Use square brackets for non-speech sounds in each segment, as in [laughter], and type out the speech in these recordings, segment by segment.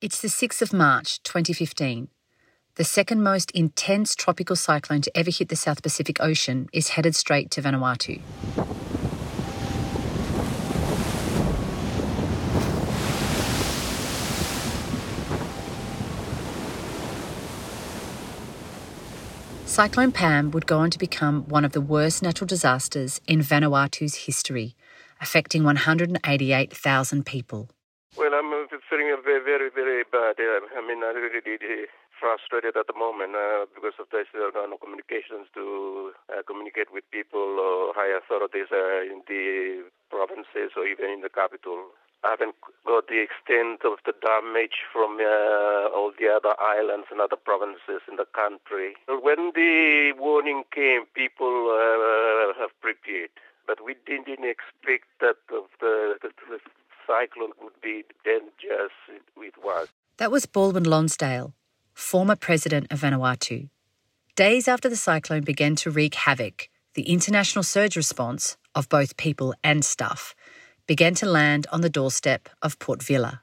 It's the 6th of March 2015. The second most intense tropical cyclone to ever hit the South Pacific Ocean is headed straight to Vanuatu. Cyclone Pam would go on to become one of the worst natural disasters in Vanuatu's history, affecting 188,000 people. Well, I'm feeling very, very, bad. I mean, I really, frustrated at the moment uh, because of this uh, no communications to uh, communicate with people or high authorities uh, in the provinces or even in the capital. I haven't got the extent of the damage from uh, all the other islands and other provinces in the country. When the warning came, people uh, have prepared, but we didn't expect that the, the, the cyclone would be dangerous it was. That was Baldwin Lonsdale, former president of Vanuatu. Days after the cyclone began to wreak havoc, the international surge response of both people and stuff began to land on the doorstep of Port Vila.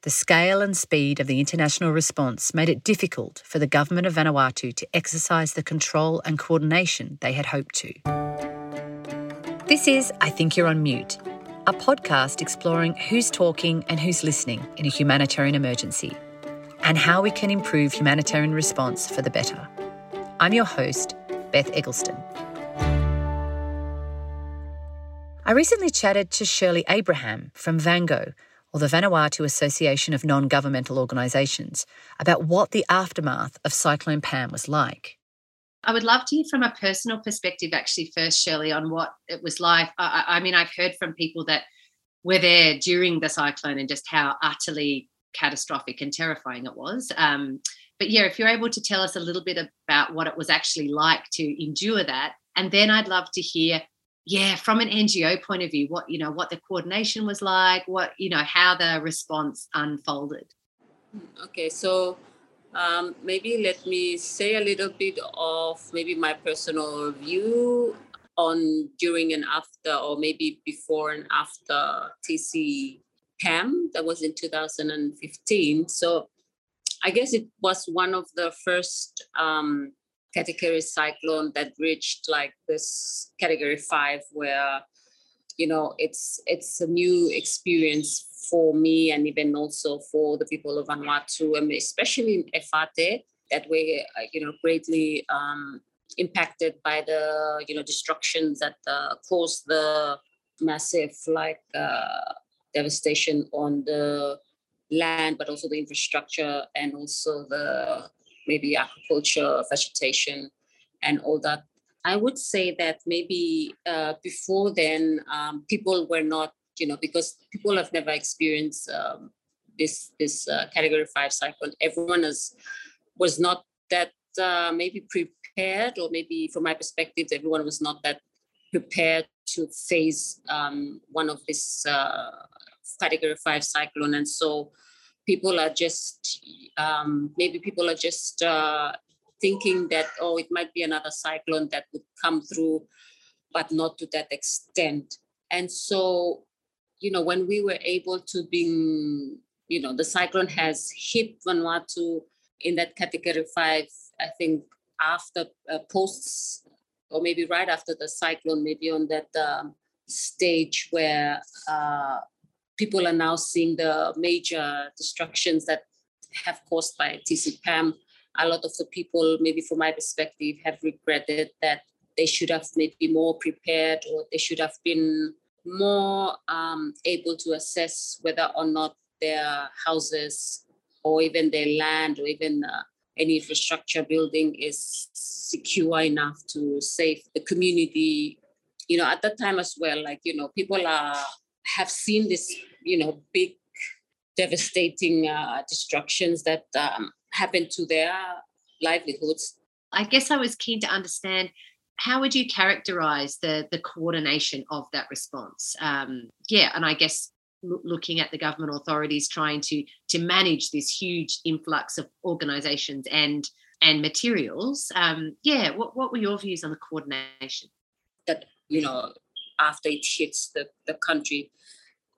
The scale and speed of the international response made it difficult for the government of Vanuatu to exercise the control and coordination they had hoped to. This is I Think You're on Mute, a podcast exploring who's talking and who's listening in a humanitarian emergency and how we can improve humanitarian response for the better. I'm your host, Beth Eggleston. I recently chatted to Shirley Abraham from VANGO, or the Vanuatu Association of Non Governmental Organisations, about what the aftermath of Cyclone Pam was like. I would love to hear from a personal perspective, actually, first, Shirley, on what it was like. I, I mean, I've heard from people that were there during the cyclone and just how utterly catastrophic and terrifying it was. Um, but yeah, if you're able to tell us a little bit about what it was actually like to endure that, and then I'd love to hear yeah from an ngo point of view what you know what the coordination was like what you know how the response unfolded okay so um, maybe let me say a little bit of maybe my personal view on during and after or maybe before and after tc pam that was in 2015 so i guess it was one of the first um, category cyclone that reached like this category five where you know it's it's a new experience for me and even also for the people of Vanuatu, and especially in Efate, that we uh, you know greatly um, impacted by the you know destructions that uh, caused the massive like uh, devastation on the land, but also the infrastructure and also the maybe agriculture, vegetation, and all that. I would say that maybe uh, before then, um, people were not, you know, because people have never experienced um, this this uh, category five cyclone. Everyone is was not that uh, maybe prepared, or maybe from my perspective, everyone was not that prepared to face um, one of this uh, category five cyclone, and so people are just um, maybe people are just uh, thinking that oh it might be another cyclone that would come through but not to that extent and so you know when we were able to be you know the cyclone has hit vanuatu in that category five i think after uh, posts or maybe right after the cyclone maybe on that um, stage where uh, people are now seeing the major destructions that have caused by TCPAM. A lot of the people, maybe from my perspective, have regretted that they should have maybe more prepared or they should have been more um, able to assess whether or not their houses or even their land or even uh, any infrastructure building is secure enough to save the community. You know at that time as well like you know people are have seen this you know big devastating uh, destructions that um, happen to their livelihoods. I guess i was keen to understand how would you characterize the the coordination of that response? Um, yeah and i guess looking at the government authorities trying to to manage this huge influx of organizations and and materials um, yeah what, what were your views on the coordination? That you know after it hits the, the country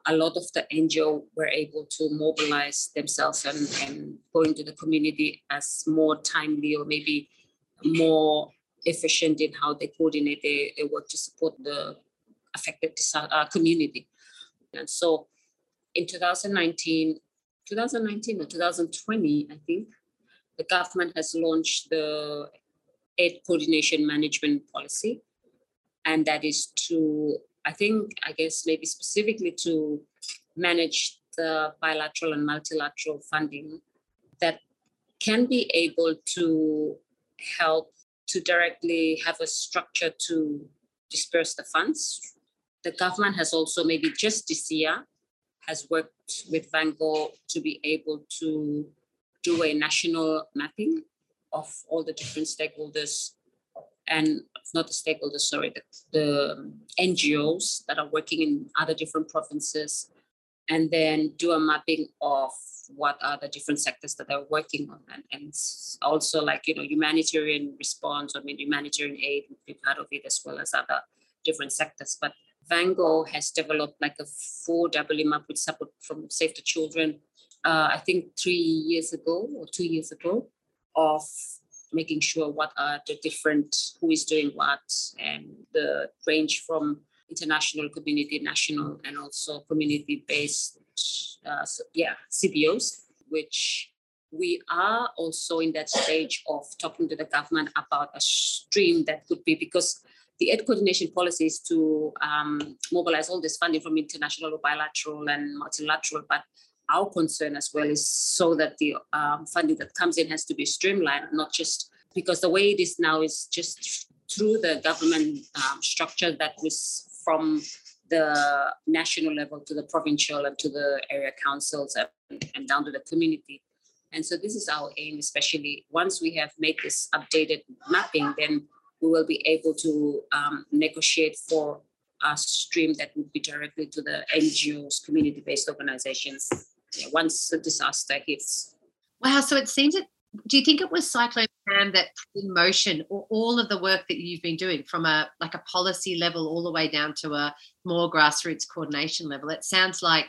a lot of the NGO were able to mobilize themselves and, and go into the community as more timely or maybe more efficient in how they coordinate their, their work to support the affected uh, community. And so in 2019, 2019 or 2020, I think, the government has launched the aid coordination management policy. And that is to, I think, I guess maybe specifically to manage the bilateral and multilateral funding that can be able to help to directly have a structure to disperse the funds. The government has also maybe just this year has worked with VANGO to be able to do a national mapping of all the different stakeholders and not the stakeholders, sorry, the, the NGOs that are working in other different provinces, and then do a mapping of what are the different sectors that they're working on, and, and also like you know humanitarian response or mean humanitarian aid would be part of it as well as other different sectors. But VANGO has developed like a 4W map with support from Save the Children, uh, I think three years ago or two years ago, of making sure what are the different, who is doing what, and the range from international community, national, and also community-based, uh, so, yeah, CBOs, which we are also in that stage of talking to the government about a stream that could be because the aid coordination policy is to um, mobilize all this funding from international, bilateral, and multilateral. But our concern as well is so that the um, funding that comes in has to be streamlined, not just because the way it is now is just through the government um, structure that was from the national level to the provincial and to the area councils and, and down to the community. And so this is our aim, especially once we have made this updated mapping, then we will be able to um, negotiate for a stream that would be directly to the NGOs, community-based organizations, once the disaster hits. Wow! So it seems that. Do you think it was Cyclone Pam that put in motion all of the work that you've been doing from a like a policy level all the way down to a more grassroots coordination level? It sounds like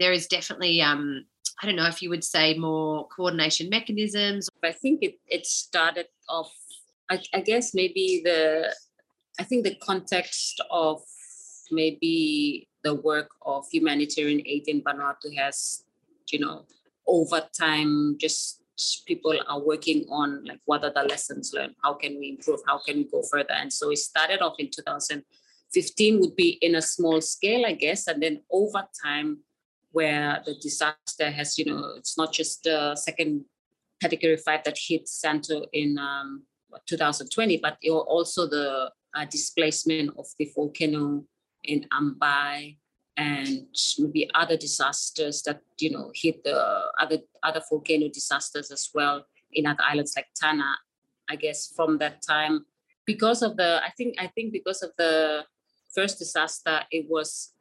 there is definitely um, I don't know if you would say more coordination mechanisms. I think it, it started off I, I guess maybe the I think the context of maybe the work of humanitarian aid in Vanuatu has, you know, over time just people are working on like what are the lessons learned? How can we improve? How can we go further? And so it started off in 2015 would be in a small scale i guess and then over time where the disaster has you know it's not just the second category five that hit santo in um, 2020, but also the uh, displacement of the volcano in Ambae and maybe other disasters that you know hit the other other volcano disasters as well in other islands like Tanna. I guess from that time, because of the I think I think because of the first disaster, it was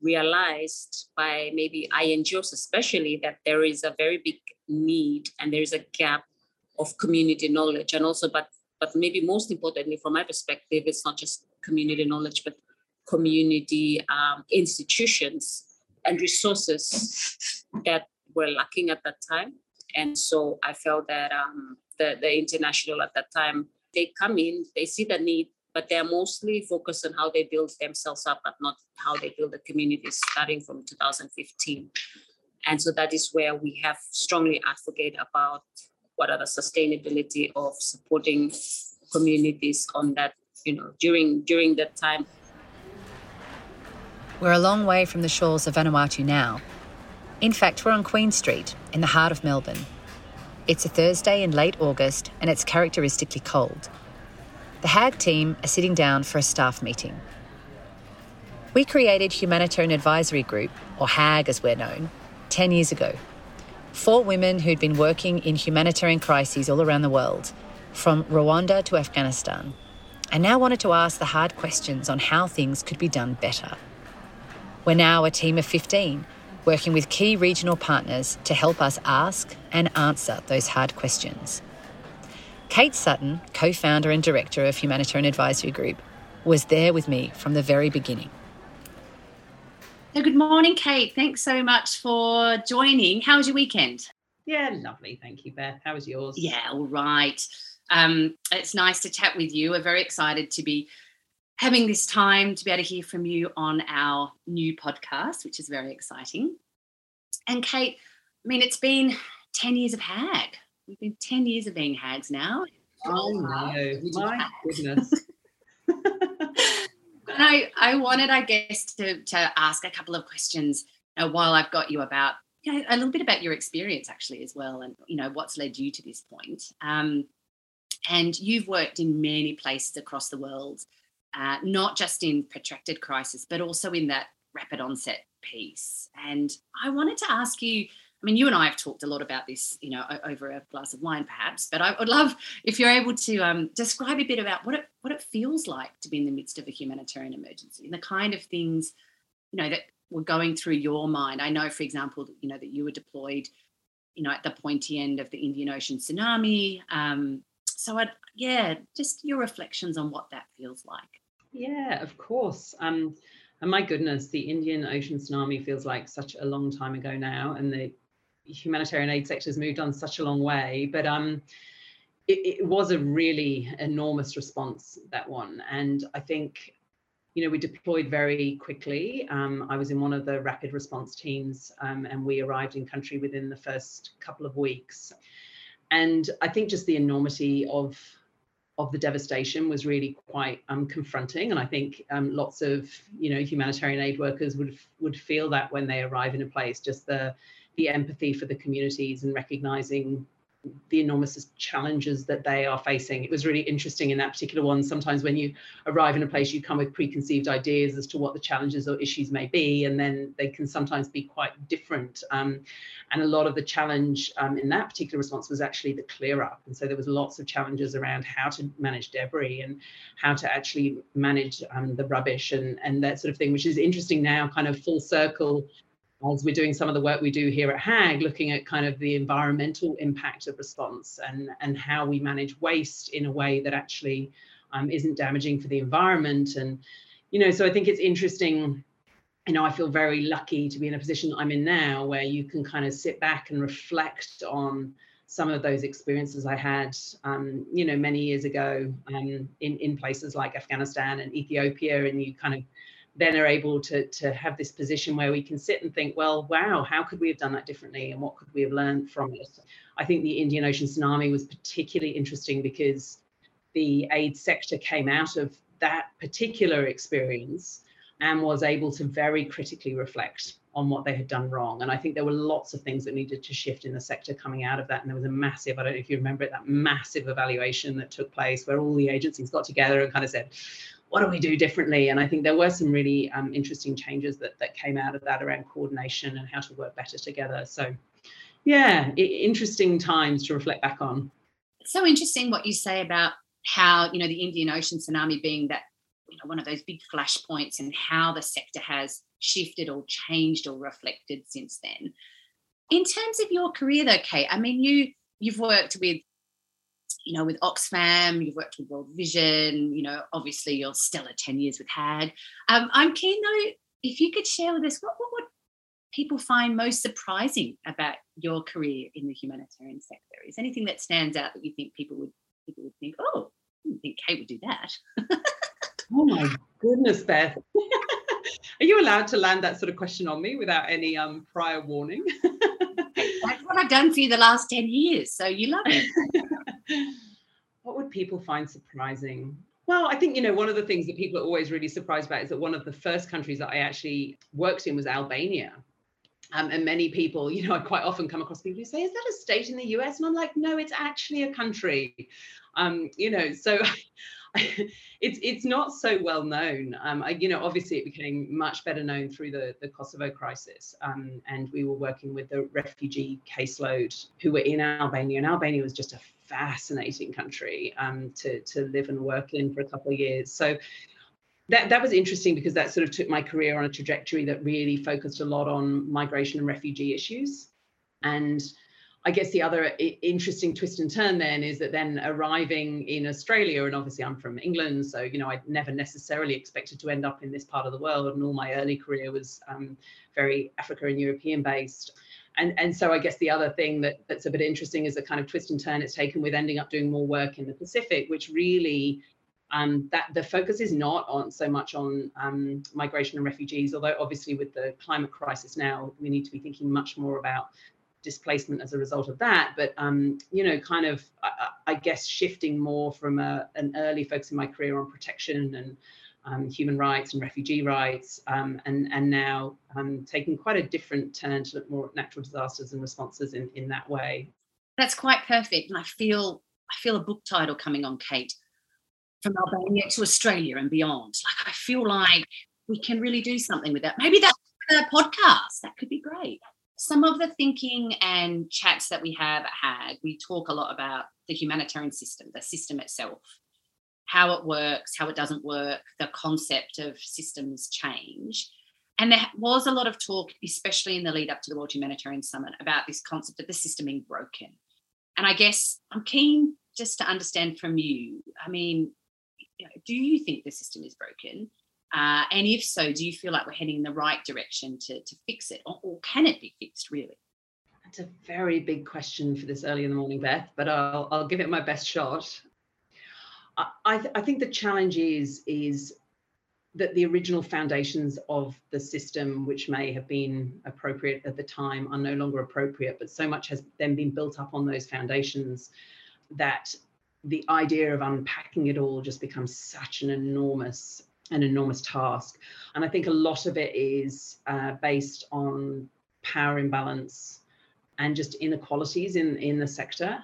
realized by maybe INGOs especially that there is a very big need and there is a gap of community knowledge and also but but maybe most importantly, from my perspective, it's not just community knowledge, but community um, institutions and resources that were lacking at that time. And so I felt that um, the, the international at that time, they come in, they see the need, but they're mostly focused on how they build themselves up, but not how they build the communities starting from 2015. And so that is where we have strongly advocate about what are the sustainability of supporting communities on that you know during during that time we're a long way from the shores of Vanuatu now. In fact, we're on Queen Street in the heart of Melbourne. It's a Thursday in late August and it's characteristically cold. The HAG team are sitting down for a staff meeting. We created Humanitarian Advisory Group, or HAG as we're known, 10 years ago Four women who'd been working in humanitarian crises all around the world, from Rwanda to Afghanistan, and now wanted to ask the hard questions on how things could be done better. We're now a team of 15, working with key regional partners to help us ask and answer those hard questions. Kate Sutton, co founder and director of Humanitarian Advisory Group, was there with me from the very beginning. So good morning, Kate. Thanks so much for joining. How was your weekend? Yeah, lovely. Thank you, Beth. How was yours? Yeah, all right. Um, it's nice to chat with you. We're very excited to be having this time to be able to hear from you on our new podcast, which is very exciting. And Kate, I mean, it's been 10 years of HAG. We've been 10 years of being hags now. Oh, no. My goodness. [laughs] And I, I wanted, I guess, to, to ask a couple of questions uh, while I've got you about you know, a little bit about your experience actually as well, and you know what's led you to this point. Um, and you've worked in many places across the world, uh, not just in protracted crisis, but also in that rapid onset piece. And I wanted to ask you I mean, you and I have talked a lot about this, you know, over a glass of wine, perhaps. But I would love if you're able to um, describe a bit about what it what it feels like to be in the midst of a humanitarian emergency and the kind of things, you know, that were going through your mind. I know, for example, you know, that you were deployed, you know, at the pointy end of the Indian Ocean tsunami. Um, so, I'd, yeah, just your reflections on what that feels like. Yeah, of course. Um, and my goodness, the Indian Ocean tsunami feels like such a long time ago now, and the humanitarian aid sector has moved on such a long way, but um, it, it, was a really enormous response that one, and I think you know we deployed very quickly. Um, I was in one of the rapid response teams, um, and we arrived in country within the first couple of weeks, and I think just the enormity of of the devastation was really quite um, confronting, and I think um, lots of you know humanitarian aid workers would would feel that when they arrive in a place, just the the empathy for the communities and recognizing the enormous challenges that they are facing. It was really interesting in that particular one. Sometimes when you arrive in a place, you come with preconceived ideas as to what the challenges or issues may be, and then they can sometimes be quite different. Um, and a lot of the challenge um, in that particular response was actually the clear up. And so there was lots of challenges around how to manage debris and how to actually manage um, the rubbish and, and that sort of thing, which is interesting now, kind of full circle as we're doing some of the work we do here at HAG, looking at kind of the environmental impact of response and, and how we manage waste in a way that actually um, isn't damaging for the environment. And, you know, so I think it's interesting. You know, I feel very lucky to be in a position I'm in now where you can kind of sit back and reflect on some of those experiences I had, um, you know, many years ago um, in, in places like Afghanistan and Ethiopia, and you kind of then are able to, to have this position where we can sit and think, well, wow, how could we have done that differently? And what could we have learned from it? I think the Indian Ocean tsunami was particularly interesting because the aid sector came out of that particular experience and was able to very critically reflect on what they had done wrong. And I think there were lots of things that needed to shift in the sector coming out of that. And there was a massive, I don't know if you remember it, that massive evaluation that took place where all the agencies got together and kind of said, what do we do differently? And I think there were some really um, interesting changes that, that came out of that around coordination and how to work better together. So, yeah, interesting times to reflect back on. so interesting what you say about how, you know, the Indian Ocean tsunami being that, you know, one of those big flashpoints and how the sector has shifted or changed or reflected since then. In terms of your career though, Kate, I mean, you you've worked with you know, with Oxfam, you've worked with World Vision, you know, obviously you're still at 10 years with HAG. Um, I'm keen though, if you could share with us what, what would people find most surprising about your career in the humanitarian sector? Is anything that stands out that you think people would people would think, oh, I didn't think Kate would do that? [laughs] oh my goodness, Beth. [laughs] Are you allowed to land that sort of question on me without any um, prior warning? [laughs] That's what I've done for you the last 10 years. So you love it. What would people find surprising? Well, I think, you know, one of the things that people are always really surprised about is that one of the first countries that I actually worked in was Albania. Um, and many people, you know, I quite often come across people who say, "Is that a state in the US?" And I'm like, "No, it's actually a country." Um, you know, so [laughs] it's it's not so well known. Um, I, you know, obviously it became much better known through the the Kosovo crisis, um, and we were working with the refugee caseload who were in Albania, and Albania was just a fascinating country um, to to live and work in for a couple of years. So that that was interesting because that sort of took my career on a trajectory that really focused a lot on migration and refugee issues, and I guess the other interesting twist and turn then is that then arriving in Australia, and obviously I'm from England, so you know I never necessarily expected to end up in this part of the world, and all my early career was um, very Africa and European based. And, and so I guess the other thing that, that's a bit interesting is the kind of twist and turn it's taken with ending up doing more work in the Pacific, which really um, that the focus is not on so much on um, migration and refugees, although obviously with the climate crisis now, we need to be thinking much more about displacement as a result of that. But um, you know, kind of, I, I guess, shifting more from a, an early focus in my career on protection and human rights and refugee rights, um, and and now um, taking quite a different turn to look more at natural disasters and responses in in that way. That's quite perfect, and I feel I feel a book title coming on, Kate from Albania to Australia and beyond. Like I feel like we can really do something with that. Maybe that's a podcast. That could be great. Some of the thinking and chats that we have had, we talk a lot about the humanitarian system, the system itself, how it works, how it doesn't work, the concept of systems change. And there was a lot of talk, especially in the lead up to the World Humanitarian Summit, about this concept of the system being broken. And I guess I'm keen just to understand from you. I mean, do you think the system is broken? Uh, and if so, do you feel like we're heading in the right direction to, to fix it, or, or can it be fixed really? That's a very big question for this early in the morning, Beth, but I'll, I'll give it my best shot. I, th- I think the challenge is is that the original foundations of the system, which may have been appropriate at the time, are no longer appropriate. But so much has then been built up on those foundations that the idea of unpacking it all just becomes such an enormous an enormous task and i think a lot of it is uh, based on power imbalance and just inequalities in in the sector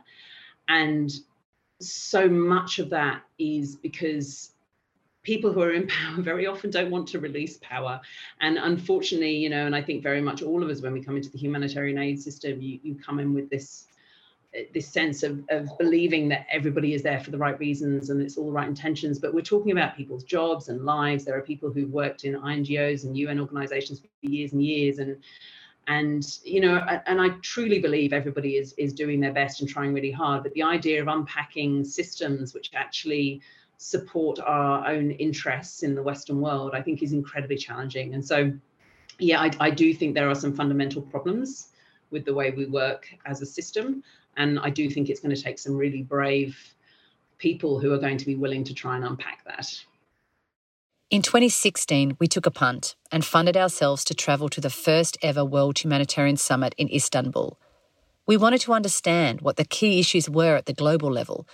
and so much of that is because people who are in [laughs] power very often don't want to release power. And unfortunately you know and i think very much all of us when we come into the humanitarian aid system you, you come in with this uh, this sense of, of believing that everybody is there for the right reasons and it's all the right intentions. But we're talking about people's jobs and lives. There are people who've worked in ngos and un organizations for years and years. And and you know and i truly believe everybody is is doing their best and trying really hard but the idea of unpacking systems which actually support our own interests in the western world i think is incredibly challenging and so yeah i, I do think there are some fundamental problems with the way we work as a system and I do think it's going to take some really brave people who are going to be willing to try and unpack that. In 2016, we took a punt and funded ourselves to travel to the first ever World Humanitarian Summit in Istanbul. We wanted to understand what the key issues were at the global level.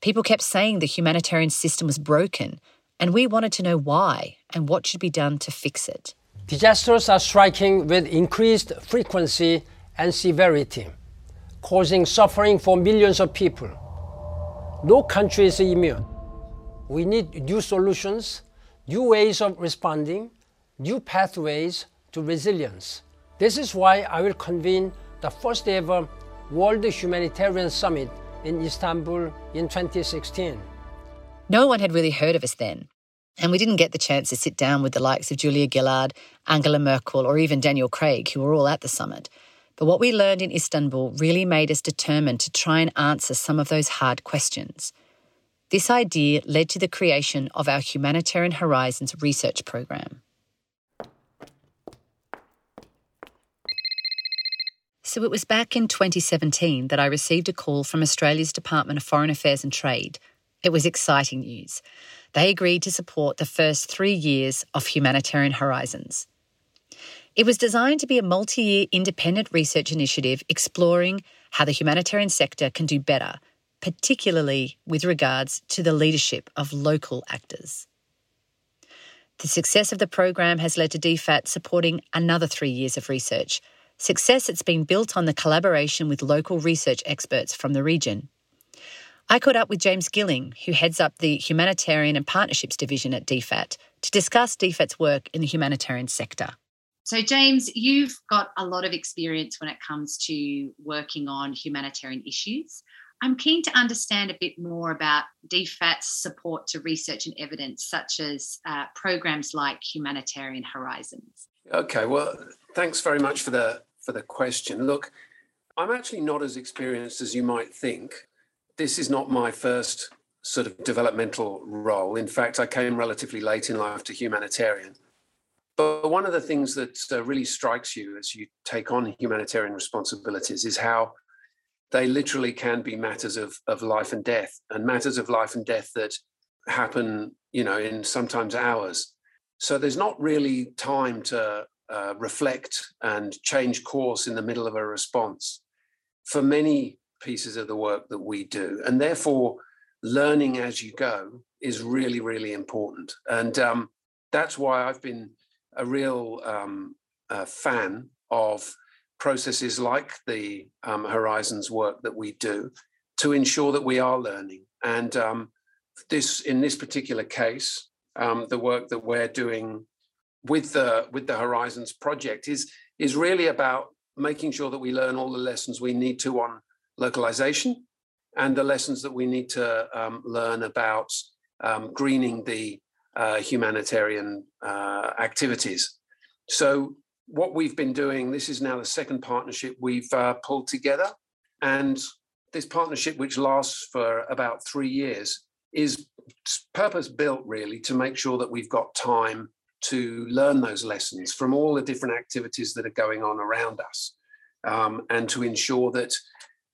People kept saying the humanitarian system was broken, and we wanted to know why and what should be done to fix it. Disasters are striking with increased frequency and severity causing suffering for millions of people. No country is immune. We need new solutions, new ways of responding, new pathways to resilience. This is why I will convene the first ever World Humanitarian Summit in Istanbul in 2016. No one had really heard of us then, and we didn't get the chance to sit down with the likes of Julia Gillard, Angela Merkel, or even Daniel Craig, who were all at the summit. But what we learned in Istanbul really made us determined to try and answer some of those hard questions. This idea led to the creation of our Humanitarian Horizons research program. So it was back in 2017 that I received a call from Australia's Department of Foreign Affairs and Trade. It was exciting news. They agreed to support the first three years of Humanitarian Horizons. It was designed to be a multi year independent research initiative exploring how the humanitarian sector can do better, particularly with regards to the leadership of local actors. The success of the program has led to DFAT supporting another three years of research, success that's been built on the collaboration with local research experts from the region. I caught up with James Gilling, who heads up the Humanitarian and Partnerships Division at DFAT, to discuss DFAT's work in the humanitarian sector. So, James, you've got a lot of experience when it comes to working on humanitarian issues. I'm keen to understand a bit more about DFAT's support to research and evidence, such as uh, programs like Humanitarian Horizons. Okay, well, thanks very much for the for the question. Look, I'm actually not as experienced as you might think. This is not my first sort of developmental role. In fact, I came relatively late in life to humanitarian. But one of the things that uh, really strikes you as you take on humanitarian responsibilities is how they literally can be matters of, of life and death, and matters of life and death that happen, you know, in sometimes hours. So there's not really time to uh, reflect and change course in the middle of a response for many pieces of the work that we do. And therefore, learning as you go is really, really important. And um, that's why I've been a real um, uh, fan of processes like the um, Horizons work that we do to ensure that we are learning. And um, this, in this particular case, um, the work that we're doing with the with the Horizons project is is really about making sure that we learn all the lessons we need to on localization and the lessons that we need to um, learn about um, greening the uh, humanitarian uh, activities. So what we've been doing, this is now the second partnership we've uh, pulled together. And this partnership, which lasts for about three years, is purpose built really to make sure that we've got time to learn those lessons from all the different activities that are going on around us um, and to ensure that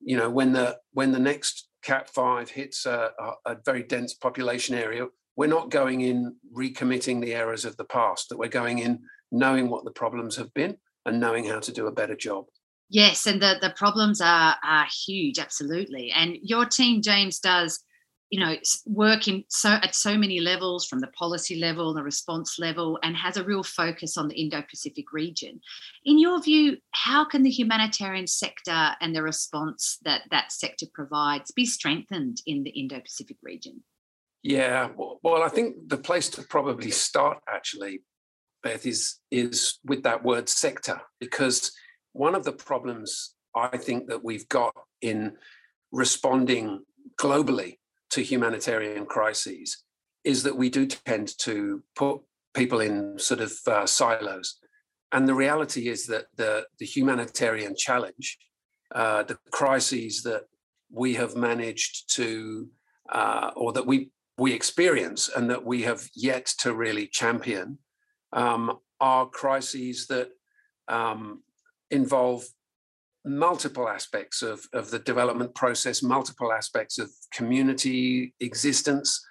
you know when the when the next cat 5 hits a, a, very dense population area we're not going in recommitting the errors of the past that we're going in knowing what the problems have been and knowing how to do a better job. Yes and the the problems are are huge absolutely. And your team james does you know work in so at so many levels from the policy level the response level and has a real focus on the indo-pacific region. In your view how can the humanitarian sector and the response that that sector provides be strengthened in the indo-pacific region yeah well i think the place to probably start actually beth is is with that word sector because one of the problems i think that we've got in responding globally to humanitarian crises is that we do tend to put people in sort of uh, silos. And the reality is that the, the humanitarian challenge, uh, the crises that we have managed to, uh, or that we, we experience and that we have yet to really champion, um, are crises that um, involve multiple aspects of, of the development process, multiple aspects of community existence,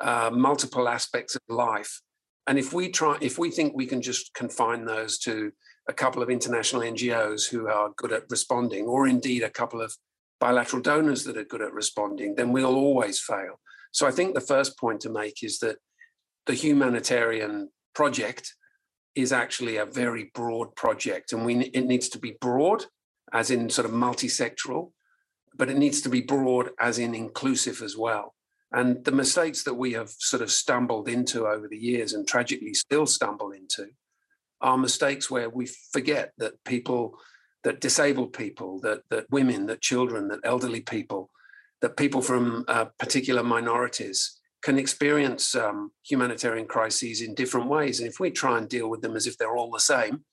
uh, multiple aspects of life. And if we try, if we think we can just confine those to a couple of international NGOs who are good at responding, or indeed a couple of bilateral donors that are good at responding, then we'll always fail. So I think the first point to make is that the humanitarian project is actually a very broad project, and we it needs to be broad as in sort of multi-sectoral, but it needs to be broad as in inclusive as well. And the mistakes that we have sort of stumbled into over the years and tragically still stumble into are mistakes where we forget that people, that disabled people, that, that women, that children, that elderly people, that people from uh, particular minorities can experience um, humanitarian crises in different ways. And if we try and deal with them as if they're all the same,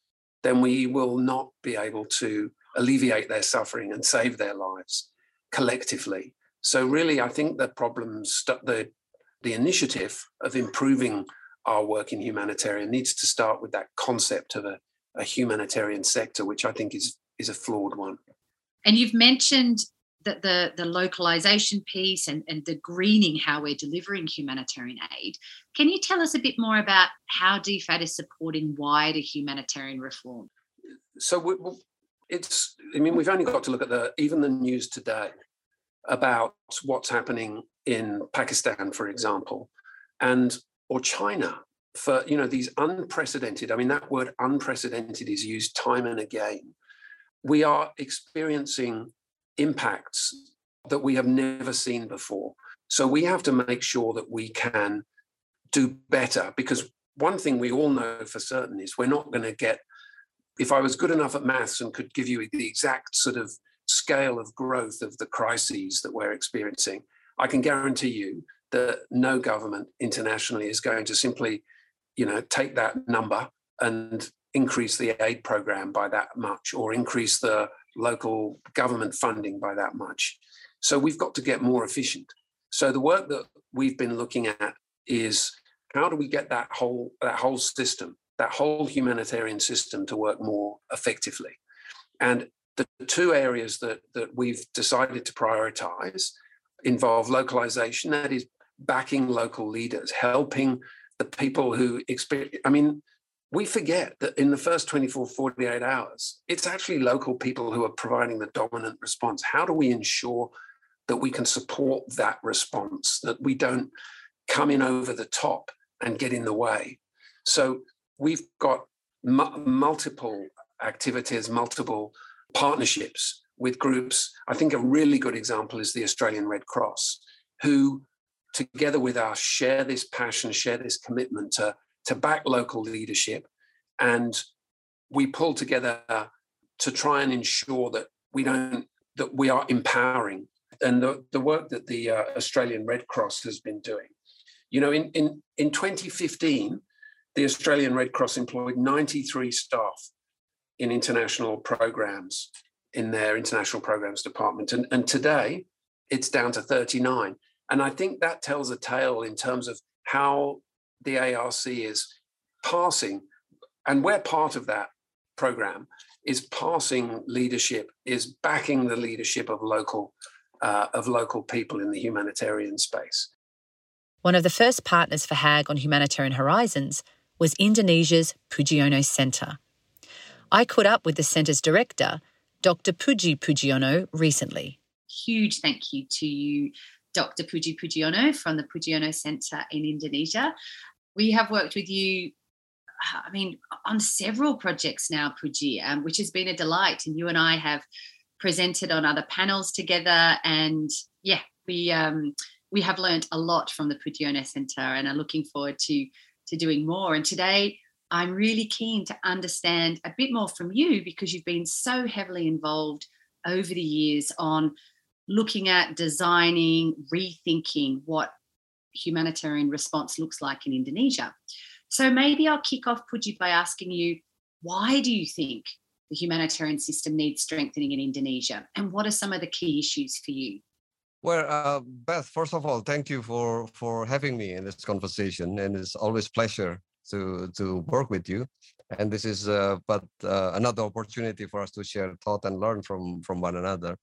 then we will not be able to alleviate their suffering and save their lives collectively. So really, I think the problems, the the initiative of improving our work in humanitarian needs to start with that concept of a, a humanitarian sector, which I think is is a flawed one. And you've mentioned that the, the localization piece and, and the greening, how we're delivering humanitarian aid. Can you tell us a bit more about how DFAT is supporting wider humanitarian reform? So we, it's i mean we've only got to look at the even the news today about what's happening in pakistan for example and or china for you know these unprecedented i mean that word unprecedented is used time and again we are experiencing impacts that we have never seen before. So we have to make sure that we can do better because one thing we all know for certain is we're not going to get if I was good enough at maths and could give you the exact sort of scale of growth of the crises that we're experiencing, I can guarantee you that no government internationally is going to simply, you know, take that number and increase the aid program by that much or increase the local government funding by that much. So we've got to get more efficient. So the work that we've been looking at is how do we get that whole that whole system, that whole humanitarian system to work more effectively? And the two areas that, that we've decided to prioritize involve localization, that is backing local leaders, helping the people who experience. I mean, we forget that in the first 24, 48 hours, it's actually local people who are providing the dominant response. How do we ensure that we can support that response, that we don't come in over the top and get in the way? So we've got multiple activities, multiple partnerships with groups. I think a really good example is the Australian Red Cross, who together with us share this passion, share this commitment to to back local leadership. And we pull together to try and ensure that we don't, that we are empowering. And the, the work that the uh, Australian Red Cross has been doing. You know, in, in, in 2015, the Australian Red Cross employed 93 staff in international programs in their international programs department. And, and today it's down to 39. And I think that tells a tale in terms of how the ARC is passing, and we're part of that program, is passing leadership, is backing the leadership of local uh, of local people in the humanitarian space. One of the first partners for HAG on Humanitarian Horizons was Indonesia's Pujiono Centre. I caught up with the centre's director, Dr. Puji Pujiono, recently. Huge thank you to you, Dr. Puji Pujiono from the Pujiono Centre in Indonesia we have worked with you I mean, on several projects now, Puji, um, which has been a delight. And you and I have presented on other panels together. And yeah, we um, we have learned a lot from the Pujiono Centre and are looking forward to to doing more. And today, I'm really keen to understand a bit more from you because you've been so heavily involved over the years on looking at designing, rethinking what humanitarian response looks like in Indonesia. So maybe I'll kick off, Puji, by asking you why do you think the humanitarian system needs strengthening in Indonesia? And what are some of the key issues for you? Well, uh, Beth, first of all, thank you for, for having me in this conversation. And it's always pleasure to, to work with you. And this is uh, but uh, another opportunity for us to share thought and learn from, from one another.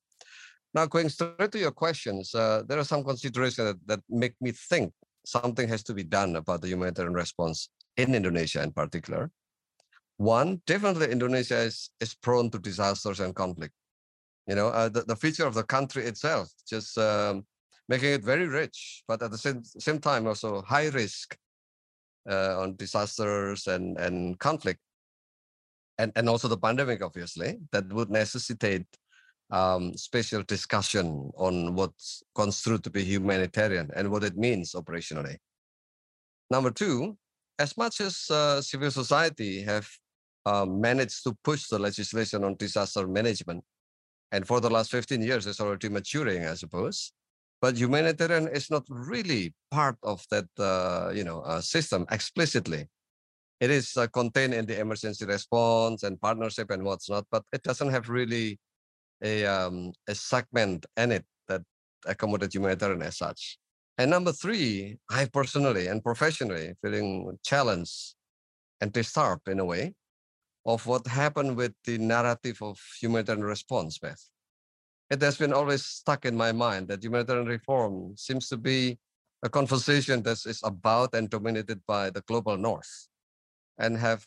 Now, going straight to your questions, uh, there are some considerations that, that make me think something has to be done about the humanitarian response in Indonesia in particular. One, definitely Indonesia is, is prone to disasters and conflict. You know, uh, the, the feature of the country itself, just um, making it very rich, but at the same, same time also high risk uh, on disasters and, and conflict. And, and also the pandemic, obviously, that would necessitate um, special discussion on what construed to be humanitarian and what it means operationally. Number two, as much as uh, civil society have uh, managed to push the legislation on disaster management, and for the last 15 years, it's already maturing, I suppose. But humanitarian is not really part of that, uh, you know, uh, system explicitly. It is uh, contained in the emergency response and partnership and what's not, but it doesn't have really a um, a segment in it that accommodate humanitarian as such. And number three, I personally and professionally feeling challenged and disturbed in a way of what happened with the narrative of humanitarian response, Beth. It has been always stuck in my mind that humanitarian reform seems to be a conversation that is about and dominated by the global north and have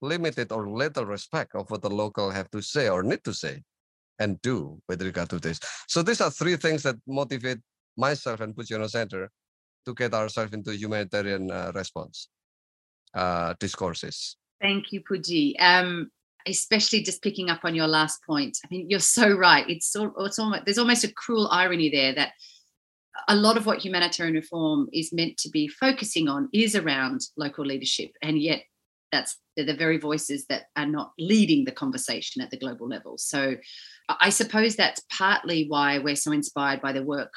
limited or little respect of what the local have to say or need to say and do with regard to this. So these are three things that motivate myself and Pujiono Center to get ourselves into humanitarian uh, response uh, discourses. Thank you, Puji. Um, especially just picking up on your last point. I mean, you're so right. It's so it's almost there's almost a cruel irony there that a lot of what humanitarian reform is meant to be focusing on is around local leadership, and yet that's the very voices that are not leading the conversation at the global level. So I suppose that's partly why we're so inspired by the work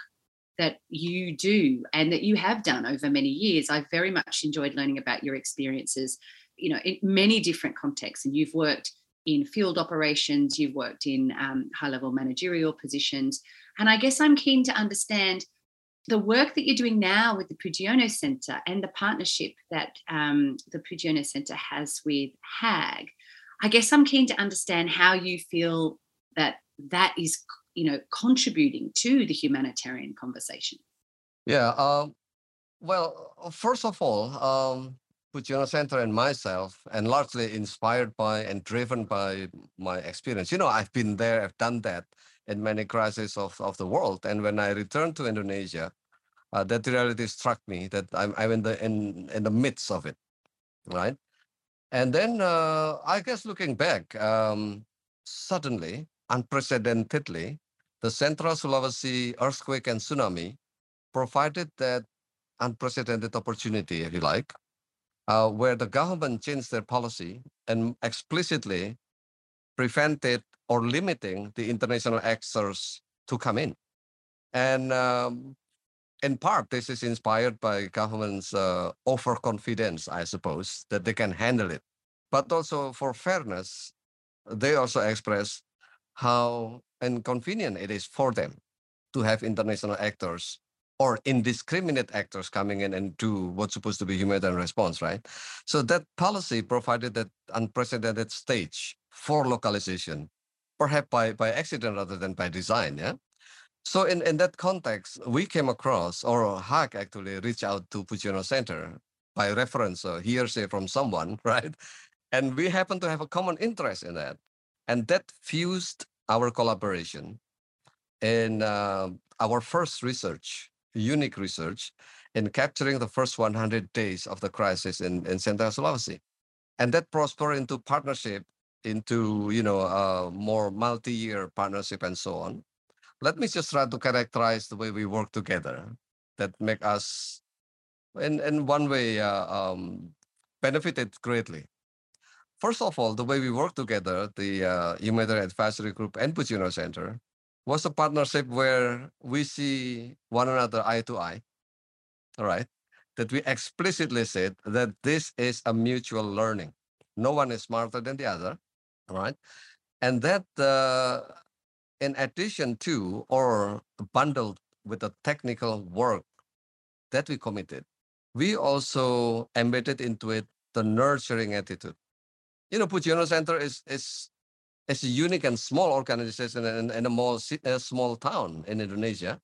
that you do and that you have done over many years. I've very much enjoyed learning about your experiences, you know, in many different contexts. And you've worked in field operations, you've worked in um, high level managerial positions. And I guess I'm keen to understand the work that you're doing now with the Pujiono Centre and the partnership that um, the Pujiono Centre has with HAG. I guess I'm keen to understand how you feel that that is, you know, contributing to the humanitarian conversation. Yeah. Um, well, first of all, um, Pujiono Center and myself, and largely inspired by and driven by my experience. You know, I've been there, I've done that in many crises of, of the world. And when I returned to Indonesia, uh, that reality struck me that I'm, I'm in the in, in the midst of it, right? And then uh, I guess looking back, um, suddenly, unprecedentedly, the Central Sulawesi earthquake and tsunami provided that unprecedented opportunity, if you like, uh, where the government changed their policy and explicitly prevented or limiting the international actors to come in. And um, in part, this is inspired by government's uh, overconfidence, I suppose, that they can handle it. But also for fairness, they also express how inconvenient it is for them to have international actors or indiscriminate actors coming in and do what's supposed to be humanitarian response, right? So that policy provided that unprecedented stage for localization, perhaps by, by accident rather than by design, yeah? So in, in that context, we came across, or HAG actually reached out to Pujiono Center by reference, or hearsay from someone, [laughs] right? And we happen to have a common interest in that. And that fused our collaboration in uh, our first research unique research in capturing the first 100 days of the crisis in, in Central Sulawesi. And that prospered into partnership, into you know a more multi-year partnership and so on. Let me just try to characterize the way we work together that make us, in, in one way, uh, um, benefited greatly. First of all, the way we work together, the uh, Humanitarian Advisory Group and Pujiono Center, was a partnership where we see one another eye to eye. All right. That we explicitly said that this is a mutual learning. No one is smarter than the other. Right. And that uh, in addition to or bundled with the technical work that we committed, we also embedded into it the nurturing attitude. You know, Pujiono Center is is it's a unique and small organization in, in a, more, a small town in Indonesia.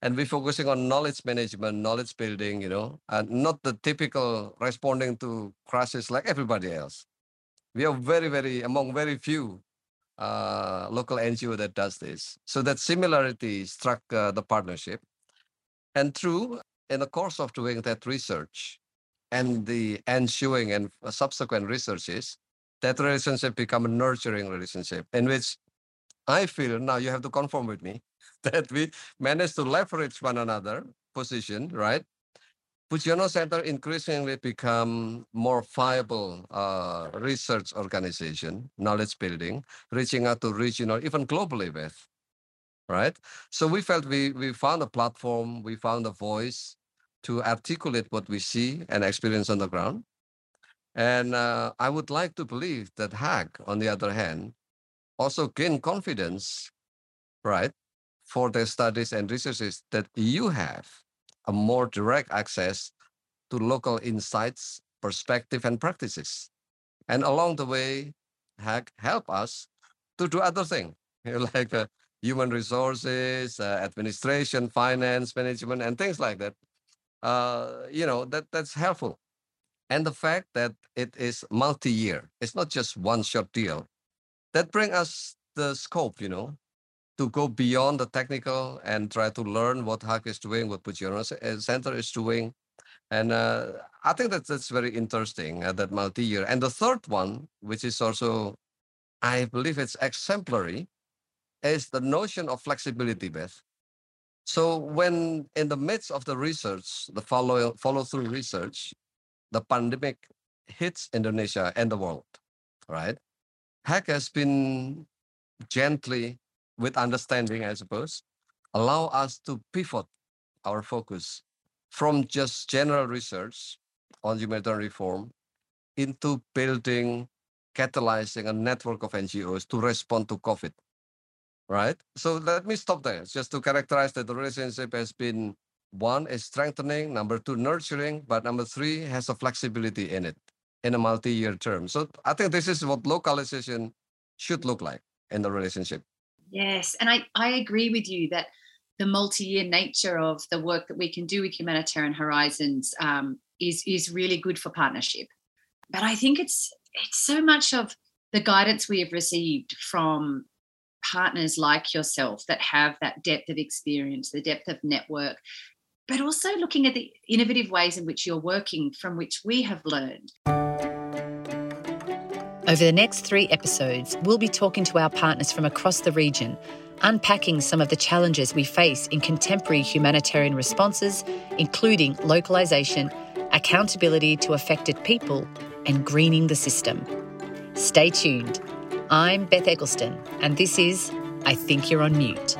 And we're focusing on knowledge management, knowledge building, you know, and not the typical responding to crisis like everybody else. We are very, very, among very few uh, local NGO that does this. So that similarity struck uh, the partnership. And through, in the course of doing that research and the ensuing and subsequent researches, that relationship become a nurturing relationship in which I feel now you have to conform with me [laughs] that we managed to leverage one another position, right? Pujiono Center increasingly become more viable uh, research organization, knowledge building, reaching out to regional, even globally with, right? So we felt we, we found a platform, we found a voice to articulate what we see and experience on the ground. And uh, I would like to believe that HAG, on the other hand, also gain confidence, right, for the studies and researches that you have a more direct access to local insights, perspective, and practices. And along the way, HAG help us to do other things, [laughs] like uh, human resources, uh, administration, finance, management, and things like that. Uh, you know, that that's helpful and the fact that it is multi-year it's not just one short deal that bring us the scope you know to go beyond the technical and try to learn what HAG is doing what Pujiono uh, Center is doing. And uh, I think that that's very interesting uh, that multi-year. And the third one which is also I believe it's exemplary is the notion of flexibility Beth so when in the midst of the research the follow follow through research the pandemic hits Indonesia and the world, right? HAG has been gently, with understanding, I suppose, allow us to pivot our focus from just general research on humanitarian reform into building catalyzing a network of NGOs to respond to COVID. Right? So let me stop there just to characterize that the relationship has been one is strengthening, number two, nurturing, but number three has a flexibility in it in a multi-year term. So I think this is what localization should look like in the relationship. Yes, and I, I agree with you that the multi-year nature of the work that we can do with Humanitarian Horizons um, is is really good for partnership. But I think it's it's so much of the guidance we have received from partners like yourself that have that depth of experience, the depth of network, but also looking at the innovative ways in which you're working from which we have learned. Over the next three episodes, we'll be talking to our partners from across the region, unpacking some of the challenges we face in contemporary humanitarian responses, including localisation, accountability to affected people, and greening the system. Stay tuned. I'm Beth Eggleston, and this is I Think You're on Mute.